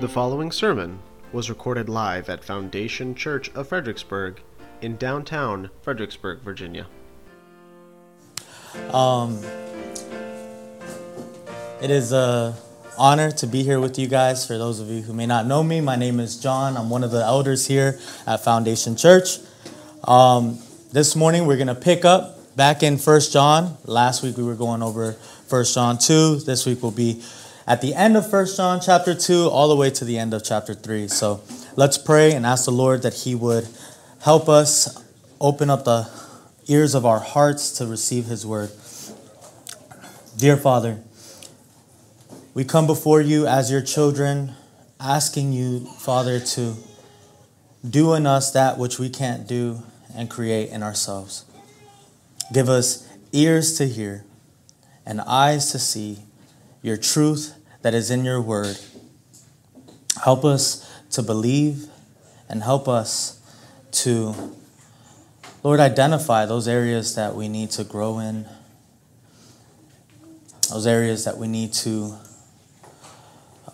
The following sermon was recorded live at Foundation Church of Fredericksburg in downtown Fredericksburg, Virginia. Um, it is a honor to be here with you guys. For those of you who may not know me, my name is John. I'm one of the elders here at Foundation Church. Um, this morning we're going to pick up back in First John. Last week we were going over First John 2. This week will be at the end of First John chapter 2 all the way to the end of chapter 3. So let's pray and ask the Lord that he would help us open up the ears of our hearts to receive his word. Dear Father, we come before you as your children, asking you, Father, to do in us that which we can't do and create in ourselves. Give us ears to hear and eyes to see your truth that is in your word. Help us to believe and help us to, Lord, identify those areas that we need to grow in, those areas that we need to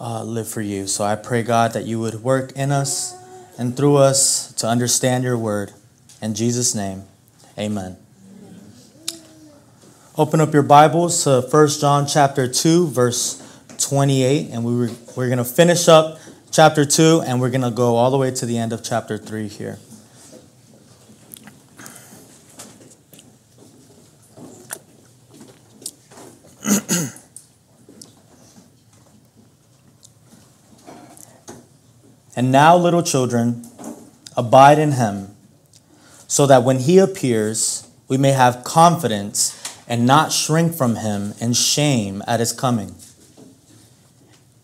uh, live for you. So I pray, God, that you would work in us and through us to understand your word. In Jesus' name, amen. Open up your Bibles to 1 John chapter 2, verse 28, and we were, we're going to finish up chapter 2, and we're going to go all the way to the end of chapter 3 here. and now, little children, abide in him, so that when he appears, we may have confidence and not shrink from him in shame at his coming.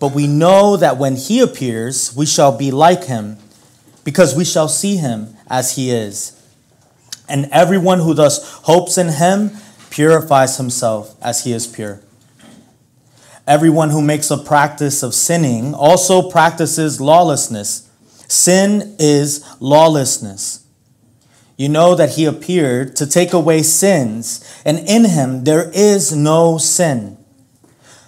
But we know that when he appears, we shall be like him, because we shall see him as he is. And everyone who thus hopes in him purifies himself as he is pure. Everyone who makes a practice of sinning also practices lawlessness. Sin is lawlessness. You know that he appeared to take away sins, and in him there is no sin.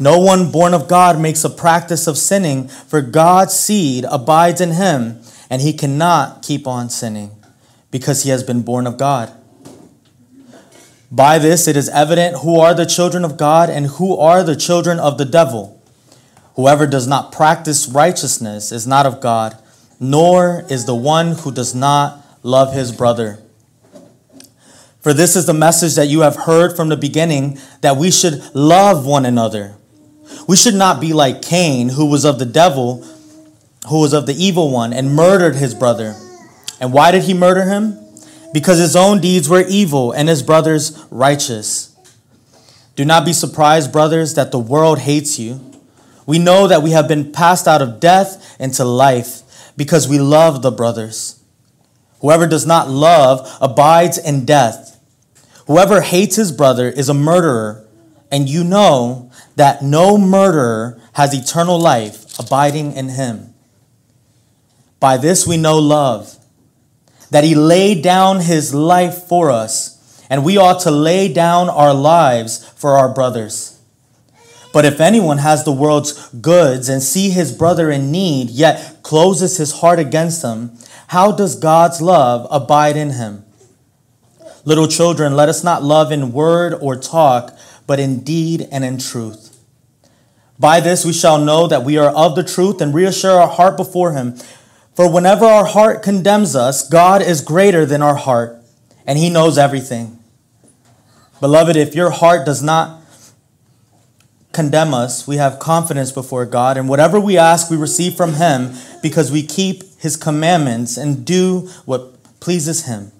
No one born of God makes a practice of sinning, for God's seed abides in him, and he cannot keep on sinning because he has been born of God. By this it is evident who are the children of God and who are the children of the devil. Whoever does not practice righteousness is not of God, nor is the one who does not love his brother. For this is the message that you have heard from the beginning that we should love one another. We should not be like Cain, who was of the devil, who was of the evil one, and murdered his brother. And why did he murder him? Because his own deeds were evil and his brother's righteous. Do not be surprised, brothers, that the world hates you. We know that we have been passed out of death into life because we love the brothers. Whoever does not love abides in death. Whoever hates his brother is a murderer, and you know that no murderer has eternal life abiding in him. By this we know love, that he laid down his life for us, and we ought to lay down our lives for our brothers. But if anyone has the world's goods and see his brother in need, yet closes his heart against him, how does God's love abide in him? Little children, let us not love in word or talk, but in deed and in truth. By this we shall know that we are of the truth and reassure our heart before him. For whenever our heart condemns us, God is greater than our heart, and He knows everything. Beloved, if your heart does not condemn us, we have confidence before God, and whatever we ask, we receive from Him because we keep His commandments and do what pleases Him.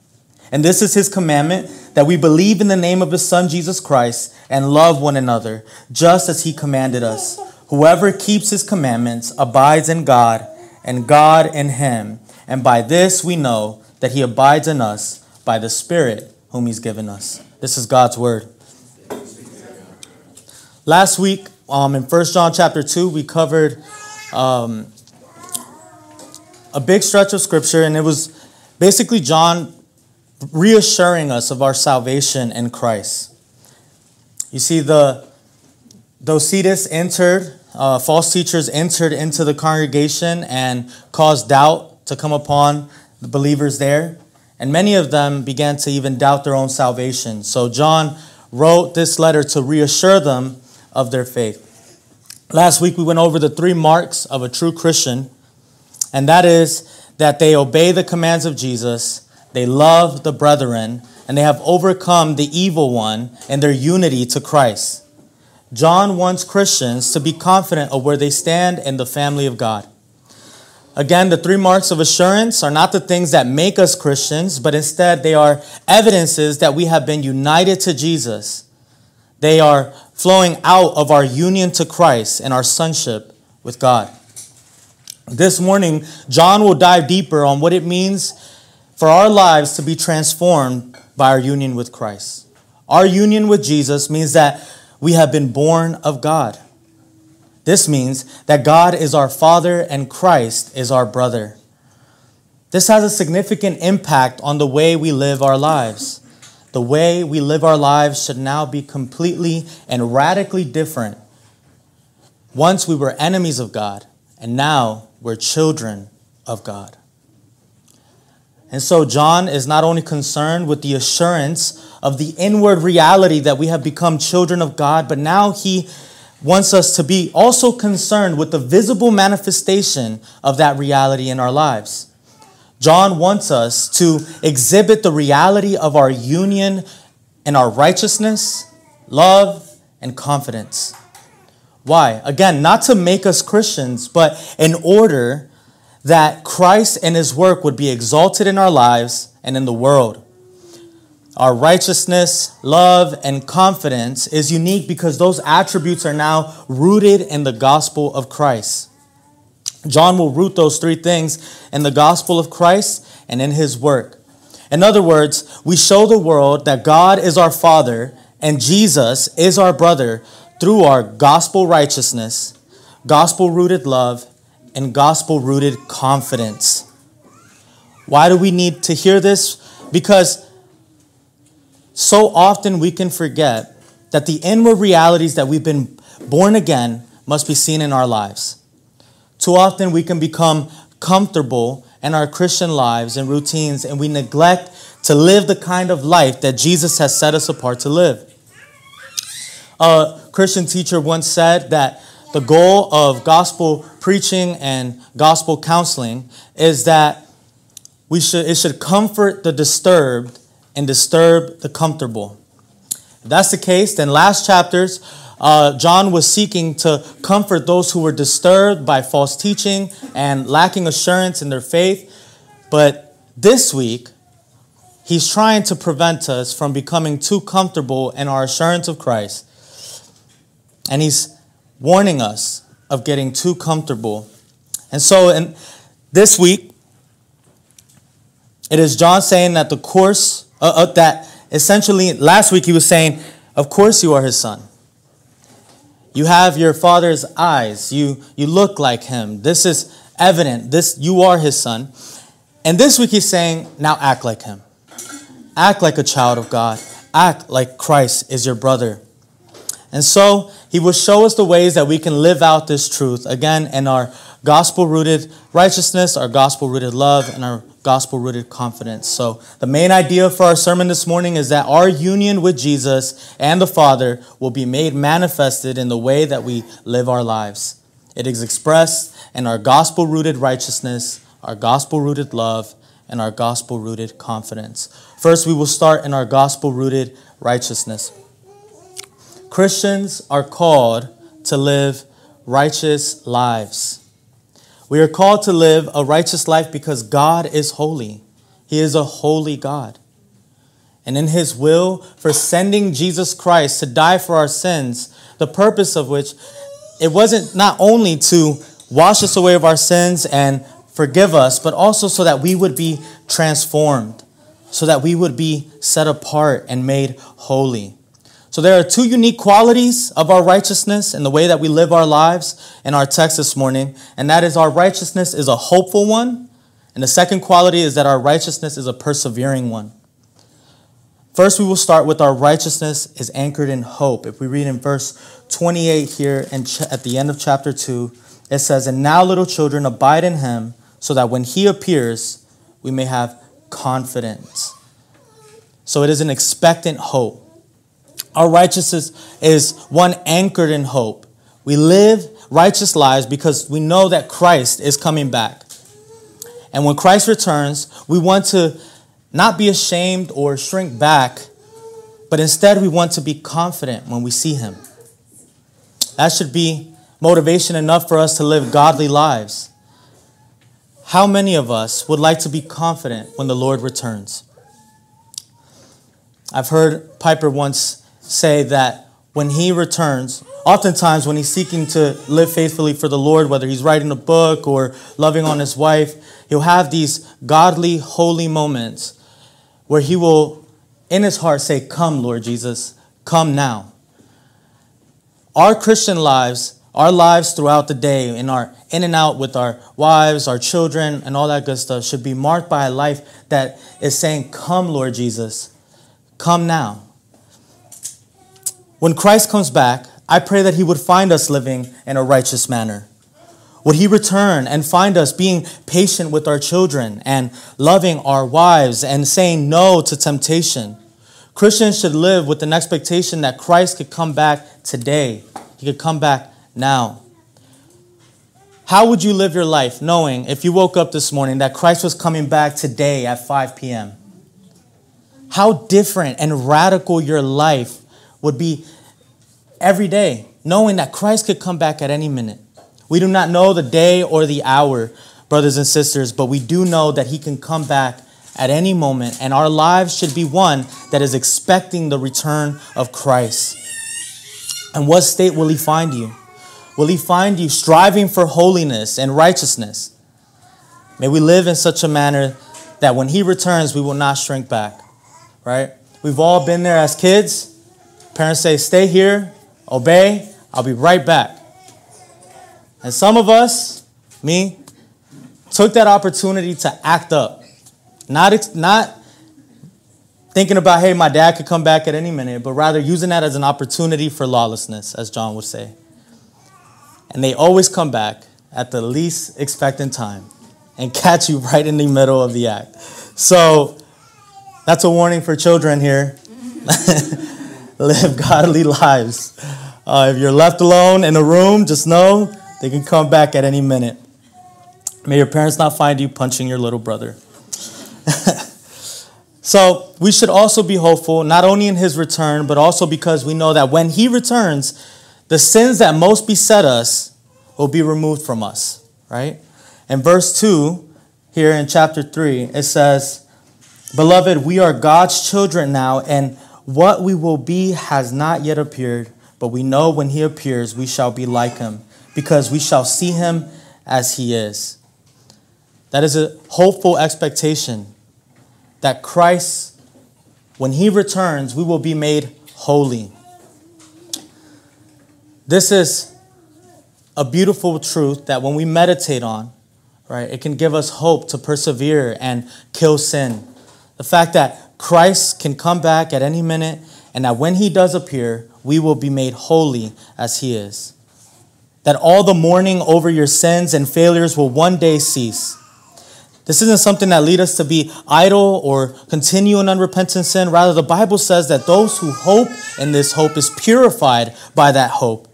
And this is His commandment that we believe in the name of His Son, Jesus Christ, and love one another, just as He commanded us. Whoever keeps His commandments abides in God, and God in Him. And by this we know that He abides in us by the Spirit whom He's given us. This is God's Word. Last week, um, in 1 John chapter 2, we covered um, a big stretch of scripture, and it was basically John reassuring us of our salvation in Christ. You see, the Docetists entered, uh, false teachers entered into the congregation and caused doubt to come upon the believers there. And many of them began to even doubt their own salvation. So John wrote this letter to reassure them of their faith. Last week we went over the three marks of a true Christian, and that is that they obey the commands of Jesus, they love the brethren, and they have overcome the evil one in their unity to Christ. John wants Christians to be confident of where they stand in the family of God. Again, the three marks of assurance are not the things that make us Christians, but instead they are evidences that we have been united to Jesus. They are flowing out of our union to Christ and our sonship with God. This morning, John will dive deeper on what it means for our lives to be transformed by our union with Christ. Our union with Jesus means that we have been born of God. This means that God is our Father and Christ is our brother. This has a significant impact on the way we live our lives. The way we live our lives should now be completely and radically different. Once we were enemies of God, and now we're children of God. And so, John is not only concerned with the assurance of the inward reality that we have become children of God, but now he wants us to be also concerned with the visible manifestation of that reality in our lives. John wants us to exhibit the reality of our union and our righteousness, love, and confidence. Why? Again, not to make us Christians, but in order that Christ and his work would be exalted in our lives and in the world. Our righteousness, love, and confidence is unique because those attributes are now rooted in the gospel of Christ. John will root those three things in the gospel of Christ and in his work. In other words, we show the world that God is our Father and Jesus is our brother through our gospel righteousness, gospel rooted love, and gospel rooted confidence. Why do we need to hear this? Because so often we can forget that the inward realities that we've been born again must be seen in our lives. Too often we can become comfortable in our Christian lives and routines, and we neglect to live the kind of life that Jesus has set us apart to live. A Christian teacher once said that the goal of gospel preaching and gospel counseling is that we should it should comfort the disturbed and disturb the comfortable. If that's the case, then last chapters, uh, John was seeking to comfort those who were disturbed by false teaching and lacking assurance in their faith. But this week, he's trying to prevent us from becoming too comfortable in our assurance of Christ. And he's warning us of getting too comfortable. And so, in this week, it is John saying that the course, uh, uh, that essentially last week he was saying, Of course you are his son. You have your father's eyes. You, you look like him. This is evident. This you are his son. And this week he's saying, now act like him. Act like a child of God. Act like Christ is your brother. And so he will show us the ways that we can live out this truth again in our gospel rooted righteousness, our gospel rooted love, and our gospel rooted confidence. So, the main idea for our sermon this morning is that our union with Jesus and the Father will be made manifested in the way that we live our lives. It is expressed in our gospel rooted righteousness, our gospel rooted love, and our gospel rooted confidence. First, we will start in our gospel rooted righteousness. Christians are called to live righteous lives. We are called to live a righteous life because God is holy. He is a holy God. And in His will for sending Jesus Christ to die for our sins, the purpose of which it wasn't not only to wash us away of our sins and forgive us, but also so that we would be transformed, so that we would be set apart and made holy. So there are two unique qualities of our righteousness and the way that we live our lives in our text this morning, and that is our righteousness is a hopeful one, and the second quality is that our righteousness is a persevering one. First, we will start with our righteousness is anchored in hope. If we read in verse 28 here and at the end of chapter 2, it says, And now, little children, abide in him, so that when he appears, we may have confidence. So it is an expectant hope. Our righteousness is one anchored in hope. We live righteous lives because we know that Christ is coming back. And when Christ returns, we want to not be ashamed or shrink back, but instead we want to be confident when we see him. That should be motivation enough for us to live godly lives. How many of us would like to be confident when the Lord returns? I've heard Piper once say that when he returns, oftentimes when he's seeking to live faithfully for the Lord, whether he's writing a book or loving on his wife, he'll have these godly, holy moments where he will, in his heart, say, Come, Lord Jesus, come now. Our Christian lives, our lives throughout the day, in our in and out with our wives, our children, and all that good stuff, should be marked by a life that is saying, Come, Lord Jesus, come now. When Christ comes back, I pray that he would find us living in a righteous manner. Would he return and find us being patient with our children and loving our wives and saying no to temptation? Christians should live with an expectation that Christ could come back today. He could come back now. How would you live your life knowing if you woke up this morning that Christ was coming back today at 5 p.m.? How different and radical your life would be every day, knowing that Christ could come back at any minute. We do not know the day or the hour, brothers and sisters, but we do know that He can come back at any moment, and our lives should be one that is expecting the return of Christ. And what state will He find you? Will He find you striving for holiness and righteousness? May we live in such a manner that when He returns, we will not shrink back, right? We've all been there as kids Parents say, stay here, obey, I'll be right back. And some of us, me, took that opportunity to act up. Not, not thinking about, hey, my dad could come back at any minute, but rather using that as an opportunity for lawlessness, as John would say. And they always come back at the least expectant time and catch you right in the middle of the act. So that's a warning for children here. live godly lives. Uh, if you're left alone in a room, just know they can come back at any minute. May your parents not find you punching your little brother. so, we should also be hopeful, not only in his return, but also because we know that when he returns, the sins that most beset us will be removed from us, right? In verse 2, here in chapter 3, it says, Beloved, we are God's children now, and what we will be has not yet appeared, but we know when he appears, we shall be like him, because we shall see him as he is. That is a hopeful expectation that Christ, when he returns, we will be made holy. This is a beautiful truth that when we meditate on, right, it can give us hope to persevere and kill sin. The fact that Christ can come back at any minute, and that when he does appear, we will be made holy as he is. That all the mourning over your sins and failures will one day cease. This isn't something that leads us to be idle or continue in unrepentant sin. Rather, the Bible says that those who hope in this hope is purified by that hope.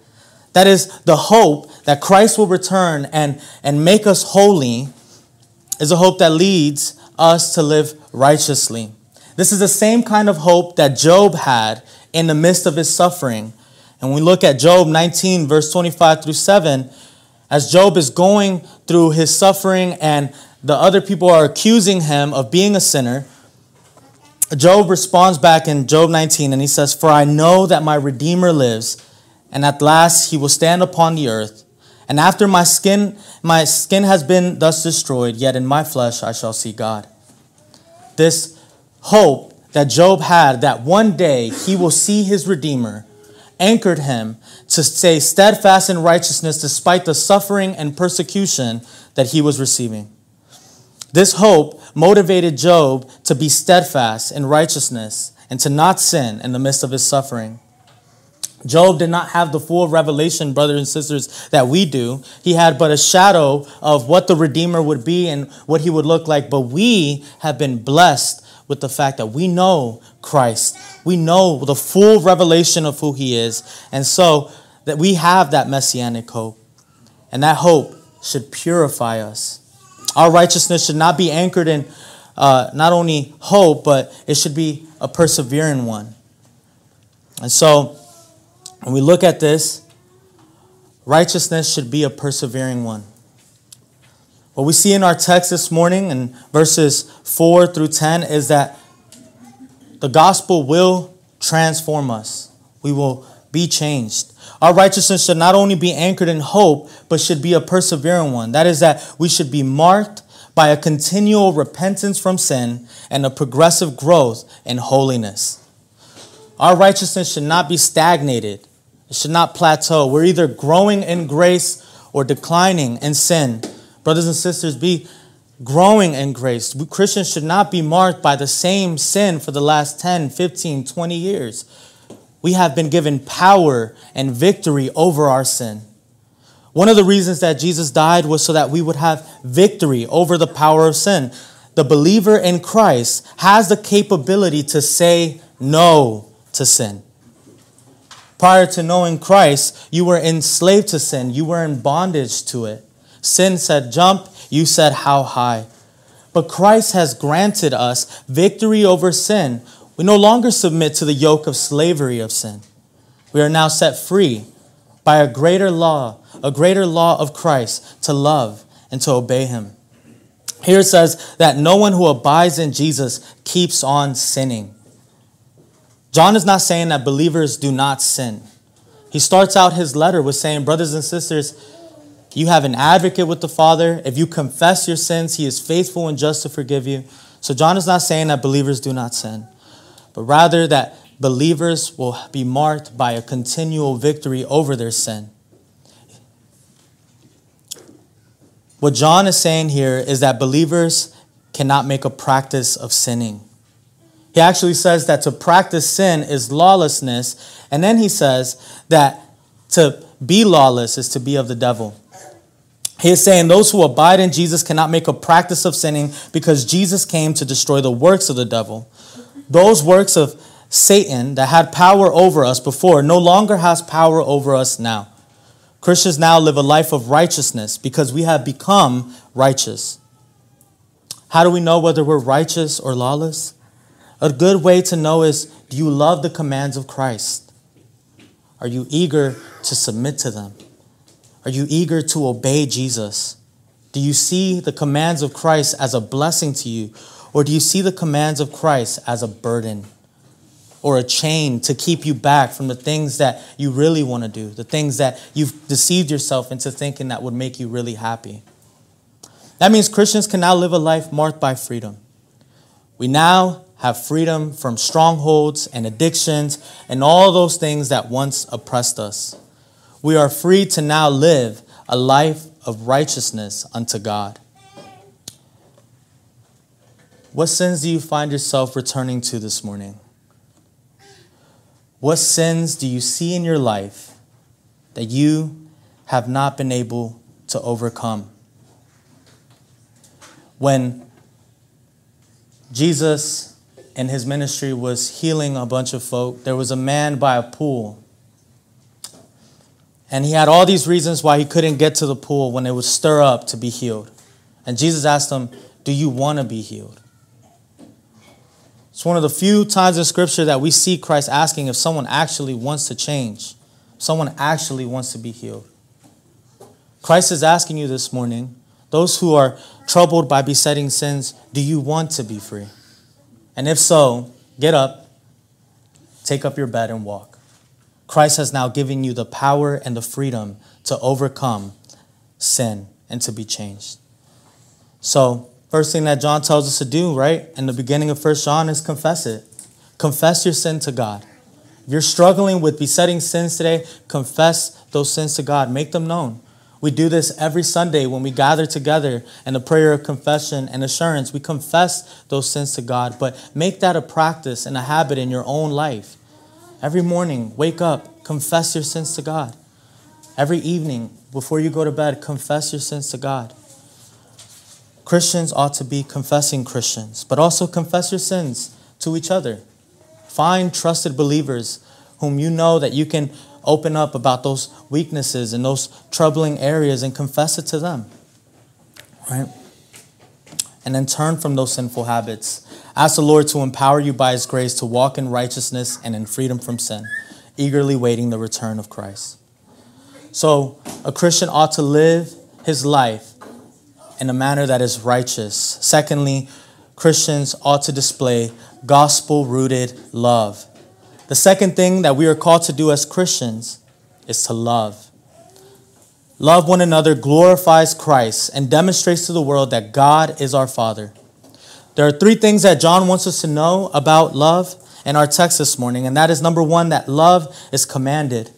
That is the hope that Christ will return and, and make us holy is a hope that leads us to live righteously. This is the same kind of hope that Job had in the midst of his suffering. And we look at Job 19, verse 25 through 7, as Job is going through his suffering and the other people are accusing him of being a sinner, Job responds back in Job 19 and he says, For I know that my Redeemer lives, and at last he will stand upon the earth. And after my skin, my skin has been thus destroyed, yet in my flesh I shall see God. This hope that Job had that one day he will see his Redeemer anchored him to stay steadfast in righteousness despite the suffering and persecution that he was receiving. This hope motivated Job to be steadfast in righteousness and to not sin in the midst of his suffering. Job did not have the full revelation, brothers and sisters, that we do. He had but a shadow of what the Redeemer would be and what he would look like. But we have been blessed with the fact that we know Christ. We know the full revelation of who he is. And so that we have that messianic hope. And that hope should purify us. Our righteousness should not be anchored in uh, not only hope, but it should be a persevering one. And so when we look at this, righteousness should be a persevering one. What we see in our text this morning in verses 4 through 10 is that the gospel will transform us. We will be changed. Our righteousness should not only be anchored in hope, but should be a persevering one. That is, that we should be marked by a continual repentance from sin and a progressive growth in holiness. Our righteousness should not be stagnated, it should not plateau. We're either growing in grace or declining in sin. Brothers and sisters, be growing in grace. Christians should not be marked by the same sin for the last 10, 15, 20 years. We have been given power and victory over our sin. One of the reasons that Jesus died was so that we would have victory over the power of sin. The believer in Christ has the capability to say no to sin. Prior to knowing Christ, you were enslaved to sin, you were in bondage to it. Sin said, Jump, you said, How high? But Christ has granted us victory over sin. We no longer submit to the yoke of slavery of sin. We are now set free by a greater law, a greater law of Christ to love and to obey him. Here it says that no one who abides in Jesus keeps on sinning. John is not saying that believers do not sin. He starts out his letter with saying, Brothers and sisters, you have an advocate with the Father. If you confess your sins, he is faithful and just to forgive you. So, John is not saying that believers do not sin, but rather that believers will be marked by a continual victory over their sin. What John is saying here is that believers cannot make a practice of sinning. He actually says that to practice sin is lawlessness, and then he says that to be lawless is to be of the devil. He is saying those who abide in Jesus cannot make a practice of sinning because Jesus came to destroy the works of the devil. Those works of Satan that had power over us before no longer has power over us now. Christians now live a life of righteousness because we have become righteous. How do we know whether we're righteous or lawless? A good way to know is do you love the commands of Christ? Are you eager to submit to them? Are you eager to obey Jesus? Do you see the commands of Christ as a blessing to you? Or do you see the commands of Christ as a burden or a chain to keep you back from the things that you really want to do, the things that you've deceived yourself into thinking that would make you really happy? That means Christians can now live a life marked by freedom. We now have freedom from strongholds and addictions and all those things that once oppressed us we are free to now live a life of righteousness unto God. What sins do you find yourself returning to this morning? What sins do you see in your life that you have not been able to overcome? When Jesus in his ministry was healing a bunch of folk, there was a man by a pool and he had all these reasons why he couldn't get to the pool when it would stir up to be healed. And Jesus asked him, Do you want to be healed? It's one of the few times in Scripture that we see Christ asking if someone actually wants to change, someone actually wants to be healed. Christ is asking you this morning, those who are troubled by besetting sins, do you want to be free? And if so, get up, take up your bed, and walk. Christ has now given you the power and the freedom to overcome sin and to be changed. So, first thing that John tells us to do, right, in the beginning of First John is confess it. Confess your sin to God. If you're struggling with besetting sins today, confess those sins to God. Make them known. We do this every Sunday when we gather together in the prayer of confession and assurance. We confess those sins to God, but make that a practice and a habit in your own life. Every morning, wake up, confess your sins to God. Every evening, before you go to bed, confess your sins to God. Christians ought to be confessing Christians, but also confess your sins to each other. Find trusted believers whom you know that you can open up about those weaknesses and those troubling areas and confess it to them. Right? And then turn from those sinful habits. Ask the Lord to empower you by His grace to walk in righteousness and in freedom from sin, eagerly waiting the return of Christ. So, a Christian ought to live his life in a manner that is righteous. Secondly, Christians ought to display gospel rooted love. The second thing that we are called to do as Christians is to love. Love one another glorifies Christ and demonstrates to the world that God is our Father. There are three things that John wants us to know about love in our text this morning, and that is number one, that love is commanded.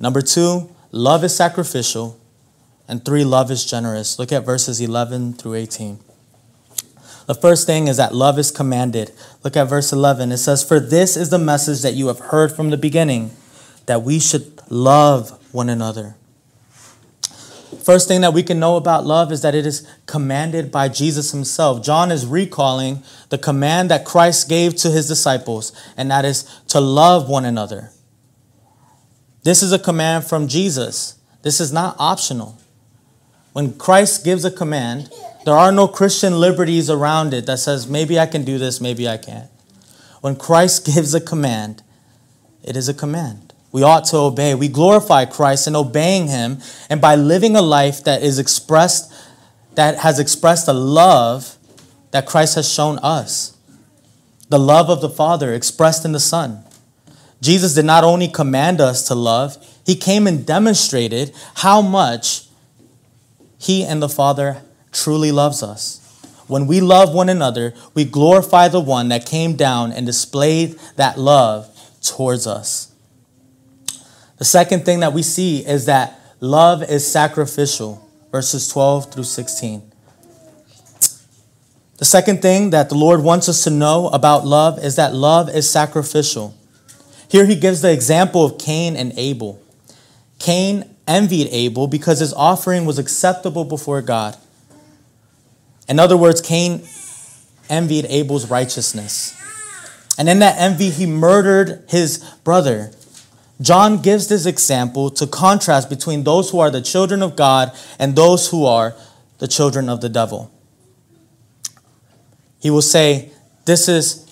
Number two, love is sacrificial. And three, love is generous. Look at verses 11 through 18. The first thing is that love is commanded. Look at verse 11. It says, For this is the message that you have heard from the beginning, that we should love one another. First thing that we can know about love is that it is commanded by Jesus himself. John is recalling the command that Christ gave to his disciples, and that is to love one another. This is a command from Jesus. This is not optional. When Christ gives a command, there are no Christian liberties around it that says, maybe I can do this, maybe I can't. When Christ gives a command, it is a command. We ought to obey. We glorify Christ in obeying him and by living a life that is expressed that has expressed the love that Christ has shown us. The love of the Father expressed in the Son. Jesus did not only command us to love, he came and demonstrated how much he and the Father truly loves us. When we love one another, we glorify the one that came down and displayed that love towards us. The second thing that we see is that love is sacrificial, verses 12 through 16. The second thing that the Lord wants us to know about love is that love is sacrificial. Here he gives the example of Cain and Abel. Cain envied Abel because his offering was acceptable before God. In other words, Cain envied Abel's righteousness. And in that envy, he murdered his brother. John gives this example to contrast between those who are the children of God and those who are the children of the devil. He will say, This is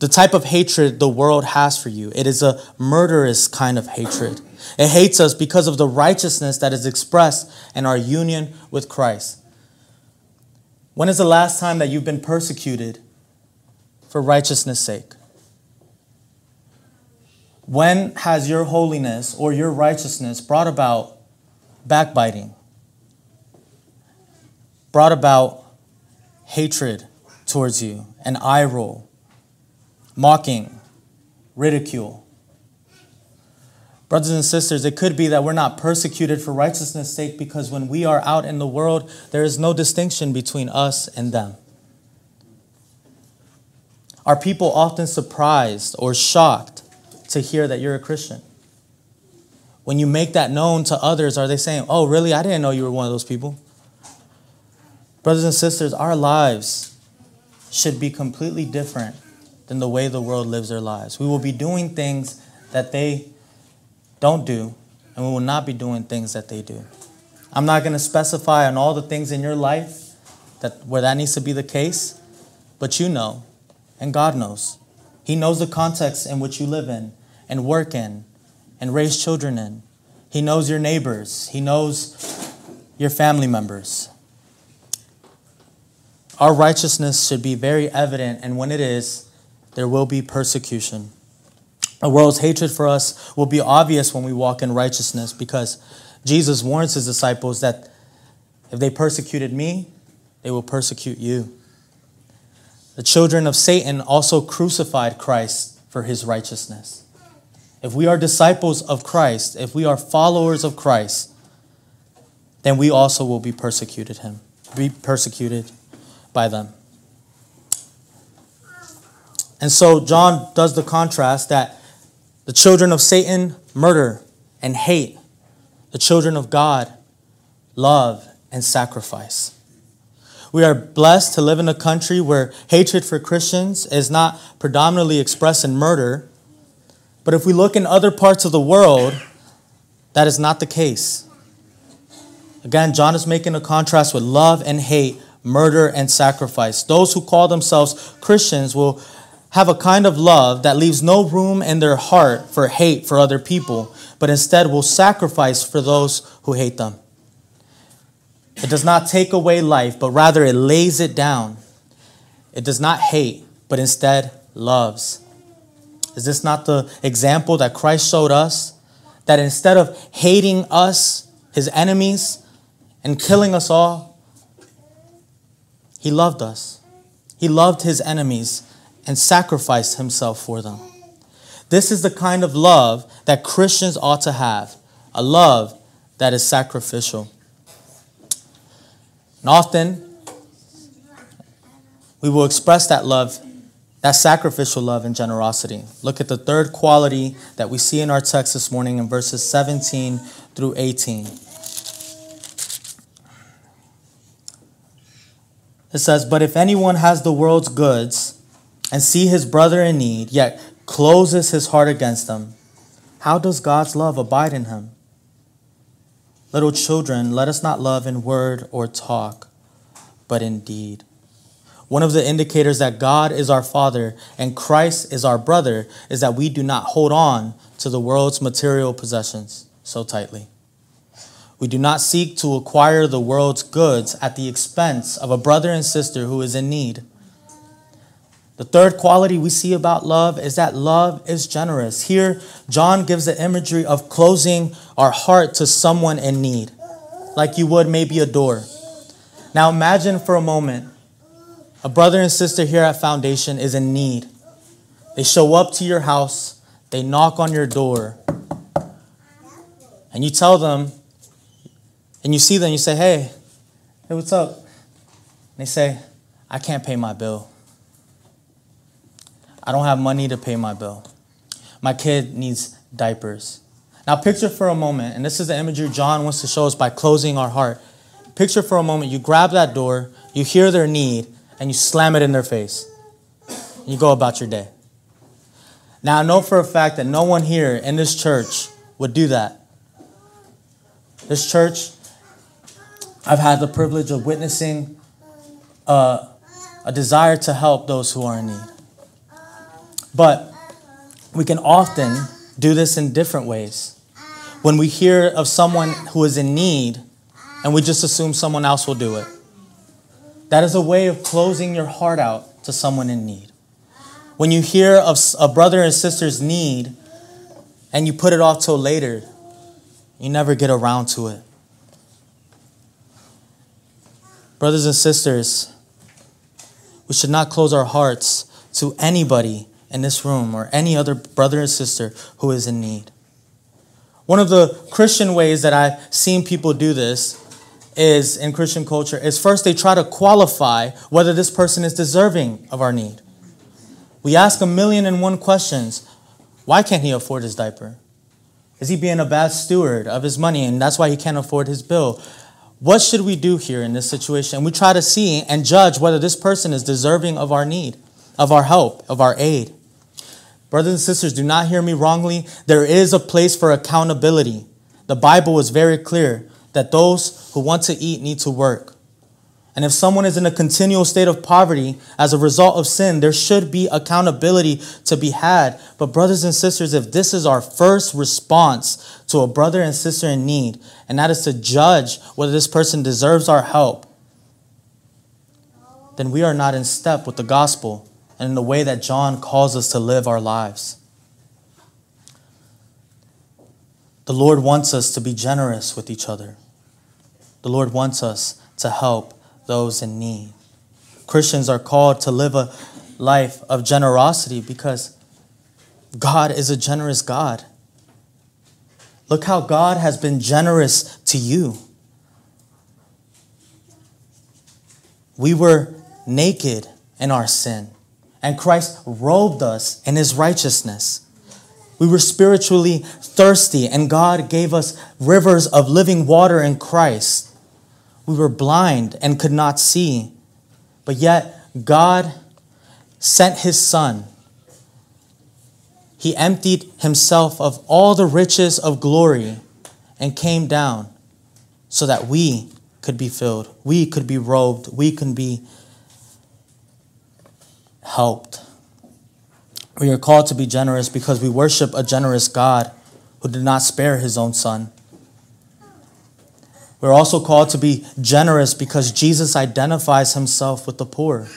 the type of hatred the world has for you. It is a murderous kind of hatred. It hates us because of the righteousness that is expressed in our union with Christ. When is the last time that you've been persecuted for righteousness' sake? When has your holiness or your righteousness brought about backbiting, brought about hatred towards you, an eye roll, mocking, ridicule? Brothers and sisters, it could be that we're not persecuted for righteousness' sake because when we are out in the world, there is no distinction between us and them. Are people often surprised or shocked to hear that you're a Christian? When you make that known to others, are they saying, Oh, really? I didn't know you were one of those people? Brothers and sisters, our lives should be completely different than the way the world lives their lives. We will be doing things that they don't do, and we will not be doing things that they do. I'm not going to specify on all the things in your life that where that needs to be the case, but you know, and God knows. He knows the context in which you live in and work in and raise children in. He knows your neighbors. He knows your family members. Our righteousness should be very evident, and when it is, there will be persecution. The world's hatred for us will be obvious when we walk in righteousness because Jesus warns his disciples that if they persecuted me, they will persecute you. The children of Satan also crucified Christ for his righteousness. If we are disciples of Christ, if we are followers of Christ, then we also will be persecuted him, be persecuted by them. And so John does the contrast that the children of Satan murder and hate, the children of God love and sacrifice. We are blessed to live in a country where hatred for Christians is not predominantly expressed in murder. But if we look in other parts of the world, that is not the case. Again, John is making a contrast with love and hate, murder and sacrifice. Those who call themselves Christians will have a kind of love that leaves no room in their heart for hate for other people, but instead will sacrifice for those who hate them. It does not take away life, but rather it lays it down. It does not hate, but instead loves. Is this not the example that Christ showed us? That instead of hating us, his enemies, and killing us all, he loved us. He loved his enemies and sacrificed himself for them. This is the kind of love that Christians ought to have a love that is sacrificial. And often, we will express that love, that sacrificial love and generosity. Look at the third quality that we see in our text this morning in verses 17 through 18. It says, But if anyone has the world's goods and see his brother in need, yet closes his heart against him, how does God's love abide in him? Little children, let us not love in word or talk, but in deed. One of the indicators that God is our Father and Christ is our brother is that we do not hold on to the world's material possessions so tightly. We do not seek to acquire the world's goods at the expense of a brother and sister who is in need. The third quality we see about love is that love is generous. Here, John gives the imagery of closing our heart to someone in need, like you would maybe a door. Now, imagine for a moment a brother and sister here at Foundation is in need. They show up to your house, they knock on your door, and you tell them, and you see them, you say, hey, hey, what's up? And they say, I can't pay my bill. I don't have money to pay my bill. My kid needs diapers. Now, picture for a moment, and this is the imagery John wants to show us by closing our heart. Picture for a moment, you grab that door, you hear their need, and you slam it in their face. And You go about your day. Now, I know for a fact that no one here in this church would do that. This church I've had the privilege of witnessing a, a desire to help those who are in need. But we can often do this in different ways. When we hear of someone who is in need and we just assume someone else will do it, that is a way of closing your heart out to someone in need. When you hear of a brother and sister's need and you put it off till later, you never get around to it. Brothers and sisters, we should not close our hearts to anybody in this room or any other brother or sister who is in need. One of the Christian ways that I've seen people do this is in Christian culture is first they try to qualify whether this person is deserving of our need. We ask a million and one questions. Why can't he afford his diaper? Is he being a bad steward of his money and that's why he can't afford his bill? What should we do here in this situation? We try to see and judge whether this person is deserving of our need, of our help, of our aid. Brothers and sisters, do not hear me wrongly. There is a place for accountability. The Bible is very clear that those who want to eat need to work. And if someone is in a continual state of poverty as a result of sin, there should be accountability to be had. But, brothers and sisters, if this is our first response to a brother and sister in need, and that is to judge whether this person deserves our help, then we are not in step with the gospel and in the way that John calls us to live our lives. The Lord wants us to be generous with each other. The Lord wants us to help those in need. Christians are called to live a life of generosity because God is a generous God. Look how God has been generous to you. We were naked in our sin, and Christ robed us in his righteousness. We were spiritually thirsty, and God gave us rivers of living water in Christ. We were blind and could not see. But yet, God sent his Son. He emptied himself of all the riches of glory and came down so that we could be filled, we could be robed, we could be helped. We are called to be generous because we worship a generous God who did not spare his own Son. We're also called to be generous because Jesus identifies himself with the poor.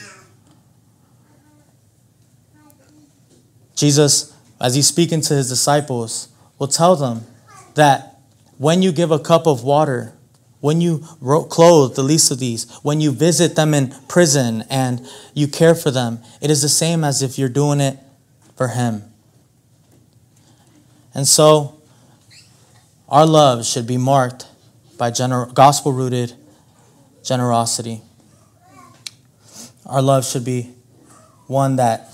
Jesus, as he's speaking to his disciples, will tell them that when you give a cup of water, when you clothe the least of these, when you visit them in prison and you care for them, it is the same as if you're doing it for Him. And so, our love should be marked by gener- gospel rooted generosity. Our love should be one that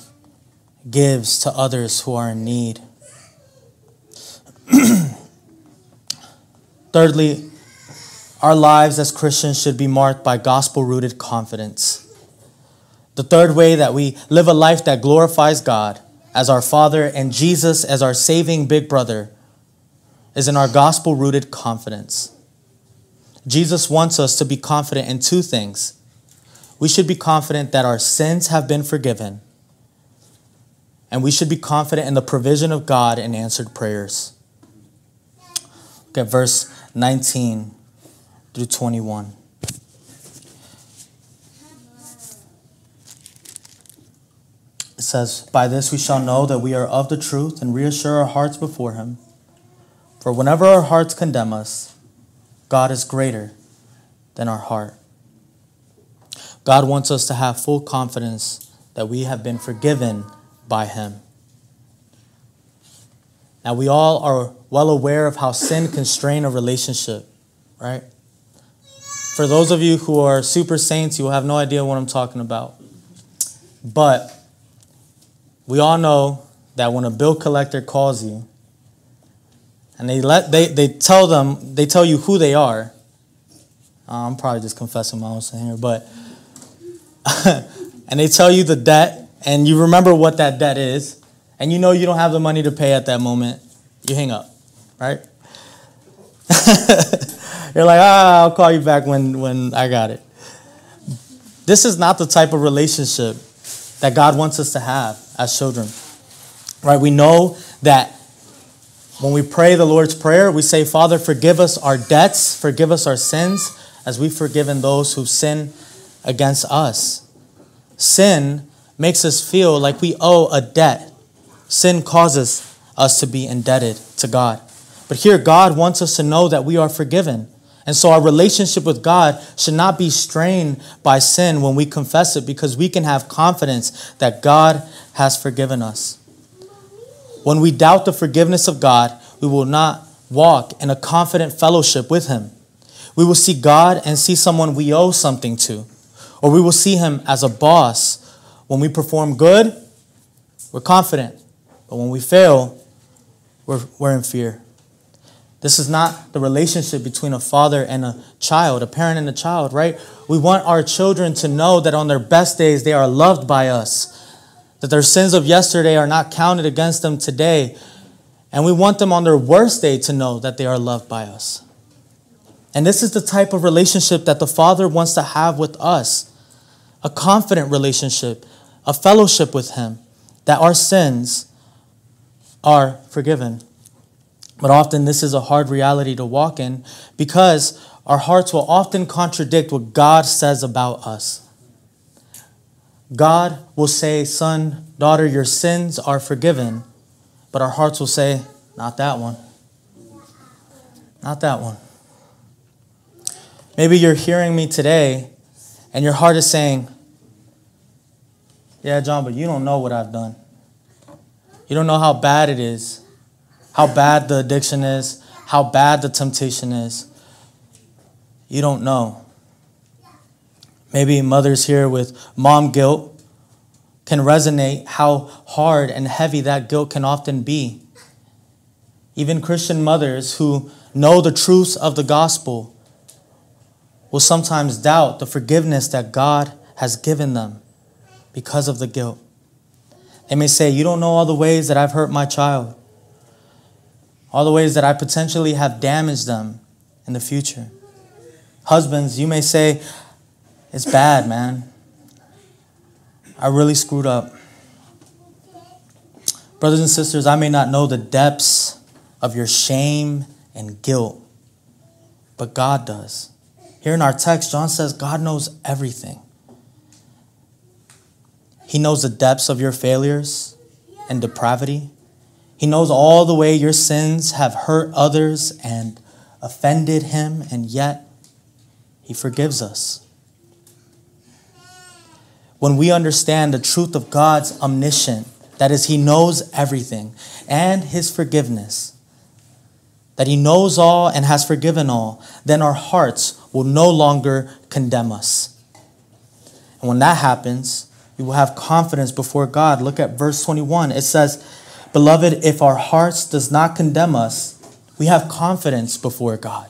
gives to others who are in need. Thirdly, our lives as Christians should be marked by gospel rooted confidence. The third way that we live a life that glorifies God as our Father and Jesus as our saving big brother is in our gospel rooted confidence. Jesus wants us to be confident in two things. We should be confident that our sins have been forgiven, and we should be confident in the provision of God and answered prayers. Look at verse 19 through 21. It says, By this we shall know that we are of the truth and reassure our hearts before Him. For whenever our hearts condemn us, God is greater than our heart. God wants us to have full confidence that we have been forgiven by Him. Now, we all are well aware of how sin can strain a relationship, right? For those of you who are super saints, you will have no idea what I'm talking about. But we all know that when a bill collector calls you, and they let they, they tell them they tell you who they are. Uh, I'm probably just confessing my own sin here, but and they tell you the debt, and you remember what that debt is, and you know you don't have the money to pay at that moment. You hang up, right? You're like, ah, I'll call you back when when I got it. This is not the type of relationship that God wants us to have as children. Right? We know that when we pray the Lord's Prayer, we say, Father, forgive us our debts, forgive us our sins, as we've forgiven those who sin against us. Sin makes us feel like we owe a debt. Sin causes us to be indebted to God. But here, God wants us to know that we are forgiven. And so our relationship with God should not be strained by sin when we confess it because we can have confidence that God has forgiven us. When we doubt the forgiveness of God, we will not walk in a confident fellowship with Him. We will see God and see someone we owe something to, or we will see Him as a boss. When we perform good, we're confident, but when we fail, we're, we're in fear. This is not the relationship between a father and a child, a parent and a child, right? We want our children to know that on their best days they are loved by us that their sins of yesterday are not counted against them today. And we want them on their worst day to know that they are loved by us. And this is the type of relationship that the Father wants to have with us a confident relationship, a fellowship with Him, that our sins are forgiven. But often this is a hard reality to walk in because our hearts will often contradict what God says about us. God will say, Son, daughter, your sins are forgiven. But our hearts will say, Not that one. Not that one. Maybe you're hearing me today and your heart is saying, Yeah, John, but you don't know what I've done. You don't know how bad it is, how bad the addiction is, how bad the temptation is. You don't know. Maybe mothers here with mom guilt can resonate how hard and heavy that guilt can often be. Even Christian mothers who know the truths of the gospel will sometimes doubt the forgiveness that God has given them because of the guilt. They may say, You don't know all the ways that I've hurt my child, all the ways that I potentially have damaged them in the future. Husbands, you may say, It's bad, man. I really screwed up. Brothers and sisters, I may not know the depths of your shame and guilt, but God does. Here in our text, John says God knows everything. He knows the depths of your failures and depravity. He knows all the way your sins have hurt others and offended him, and yet he forgives us. When we understand the truth of God's omniscient, that is, he knows everything, and his forgiveness, that he knows all and has forgiven all, then our hearts will no longer condemn us. And when that happens, we will have confidence before God. Look at verse 21. It says, Beloved, if our hearts does not condemn us, we have confidence before God.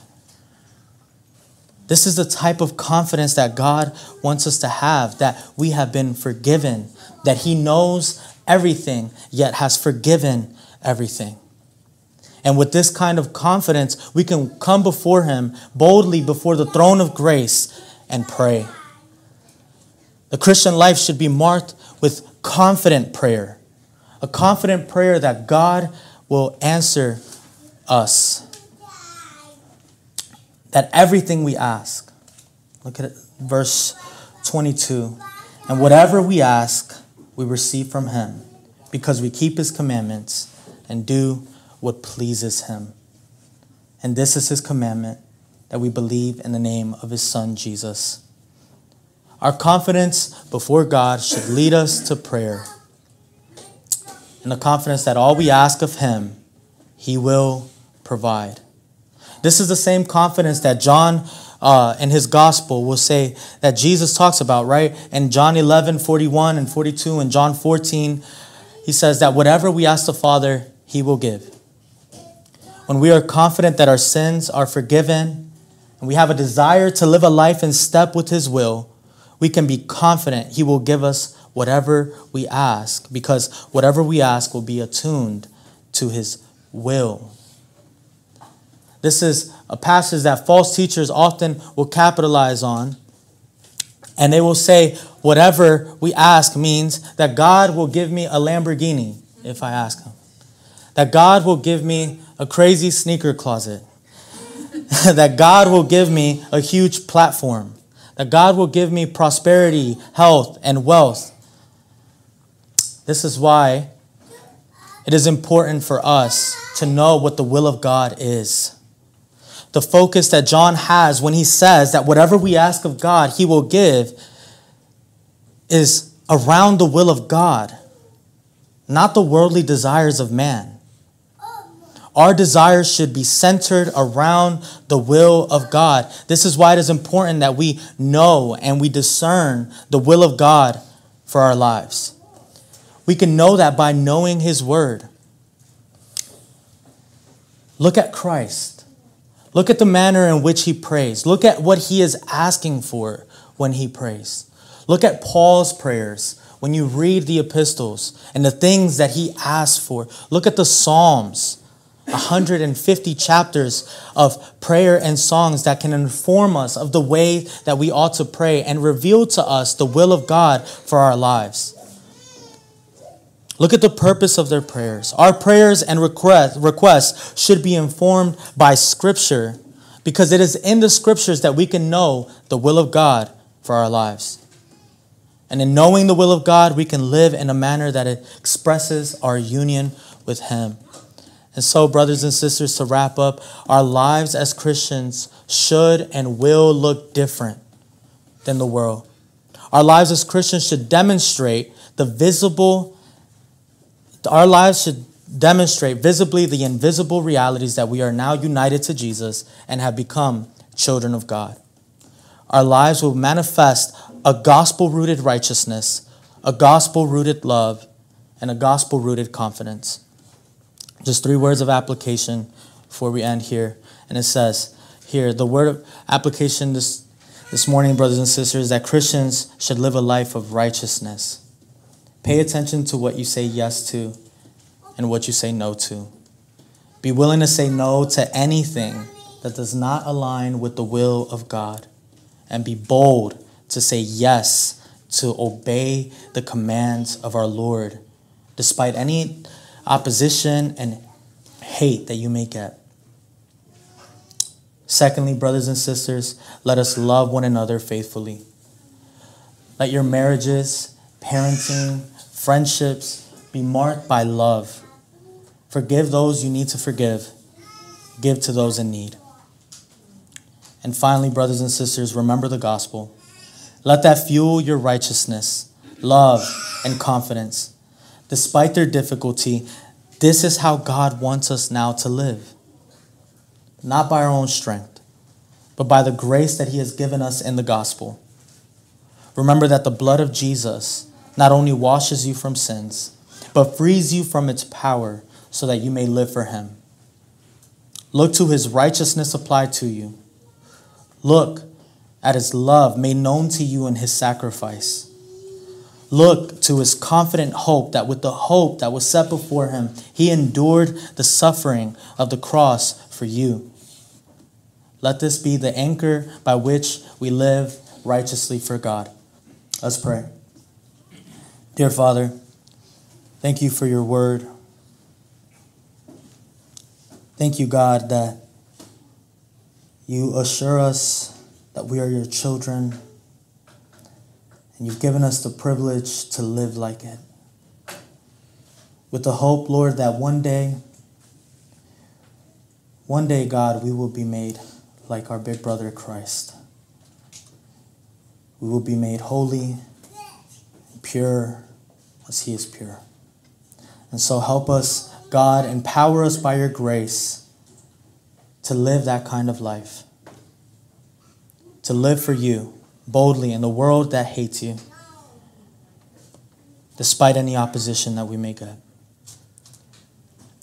This is the type of confidence that God wants us to have that we have been forgiven, that He knows everything, yet has forgiven everything. And with this kind of confidence, we can come before Him boldly before the throne of grace and pray. The Christian life should be marked with confident prayer, a confident prayer that God will answer us. That everything we ask, look at it, verse 22, and whatever we ask, we receive from Him because we keep His commandments and do what pleases Him. And this is His commandment that we believe in the name of His Son, Jesus. Our confidence before God should lead us to prayer. And the confidence that all we ask of Him, He will provide. This is the same confidence that John uh, in his gospel will say that Jesus talks about, right? In John 11, 41 and 42, and John 14, he says that whatever we ask the Father, He will give. When we are confident that our sins are forgiven and we have a desire to live a life in step with His will, we can be confident He will give us whatever we ask because whatever we ask will be attuned to His will. This is a passage that false teachers often will capitalize on. And they will say, whatever we ask means that God will give me a Lamborghini if I ask Him. That God will give me a crazy sneaker closet. that God will give me a huge platform that God will give me prosperity, health, and wealth. This is why it is important for us to know what the will of God is. The focus that John has when he says that whatever we ask of God, he will give is around the will of God, not the worldly desires of man. Our desires should be centered around the will of God. This is why it is important that we know and we discern the will of God for our lives. We can know that by knowing His Word. Look at Christ. Look at the manner in which He prays. Look at what He is asking for when He prays. Look at Paul's prayers when you read the epistles and the things that he asks for. Look at the Psalms 150 chapters of prayer and songs that can inform us of the way that we ought to pray and reveal to us the will of God for our lives. Look at the purpose of their prayers. Our prayers and request, requests should be informed by Scripture because it is in the Scriptures that we can know the will of God for our lives. And in knowing the will of God, we can live in a manner that expresses our union with Him. And so, brothers and sisters, to wrap up, our lives as Christians should and will look different than the world. Our lives as Christians should demonstrate the visible, our lives should demonstrate visibly the invisible realities that we are now united to Jesus and have become children of God. Our lives will manifest a gospel rooted righteousness, a gospel rooted love, and a gospel rooted confidence. Just three words of application before we end here. And it says here, the word of application this, this morning, brothers and sisters, that Christians should live a life of righteousness. Pay attention to what you say yes to and what you say no to. Be willing to say no to anything that does not align with the will of God. And be bold to say yes to obey the commands of our Lord, despite any opposition, and hate that you may get. Secondly, brothers and sisters, let us love one another faithfully. Let your marriages, parenting, friendships be marked by love. Forgive those you need to forgive, give to those in need. And finally, brothers and sisters, remember the gospel. Let that fuel your righteousness, love, and confidence. Despite their difficulty, this is how God wants us now to live. Not by our own strength, but by the grace that He has given us in the gospel. Remember that the blood of Jesus not only washes you from sins, but frees you from its power so that you may live for Him. Look to His righteousness applied to you. Look at His love made known to you in His sacrifice. Look to his confident hope that with the hope that was set before him, he endured the suffering of the cross for you. Let this be the anchor by which we live righteously for God. Let's pray. Dear Father, thank you for your word. Thank you, God, that you assure us that we are your children and you've given us the privilege to live like it. With the hope, Lord, that one day, one day, God, we will be made like our big brother Christ. We will be made holy pure as he is pure. And so help us, God, empower us by your grace to live that kind of life, to live for you boldly in the world that hates you, despite any opposition that we may get.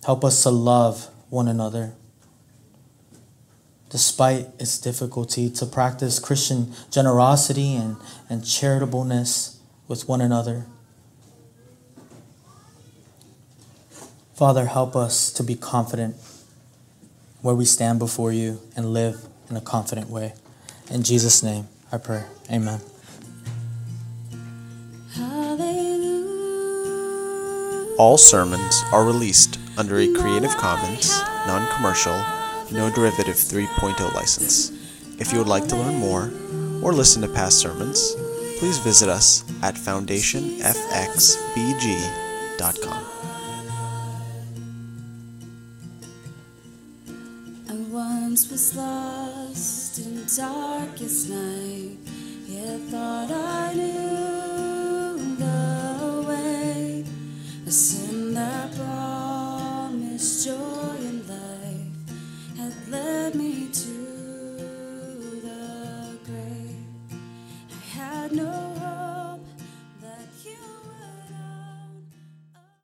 Help us to love one another, despite its difficulty, to practice Christian generosity and, and charitableness with one another. Father, help us to be confident where we stand before you and live in a confident way. In Jesus' name. I pray. Amen. All sermons are released under a Creative Commons, non commercial, no derivative 3.0 license. If you would like to learn more or listen to past sermons, please visit us at foundationfxbg.com. once was lost in darkest night, yet thought I knew.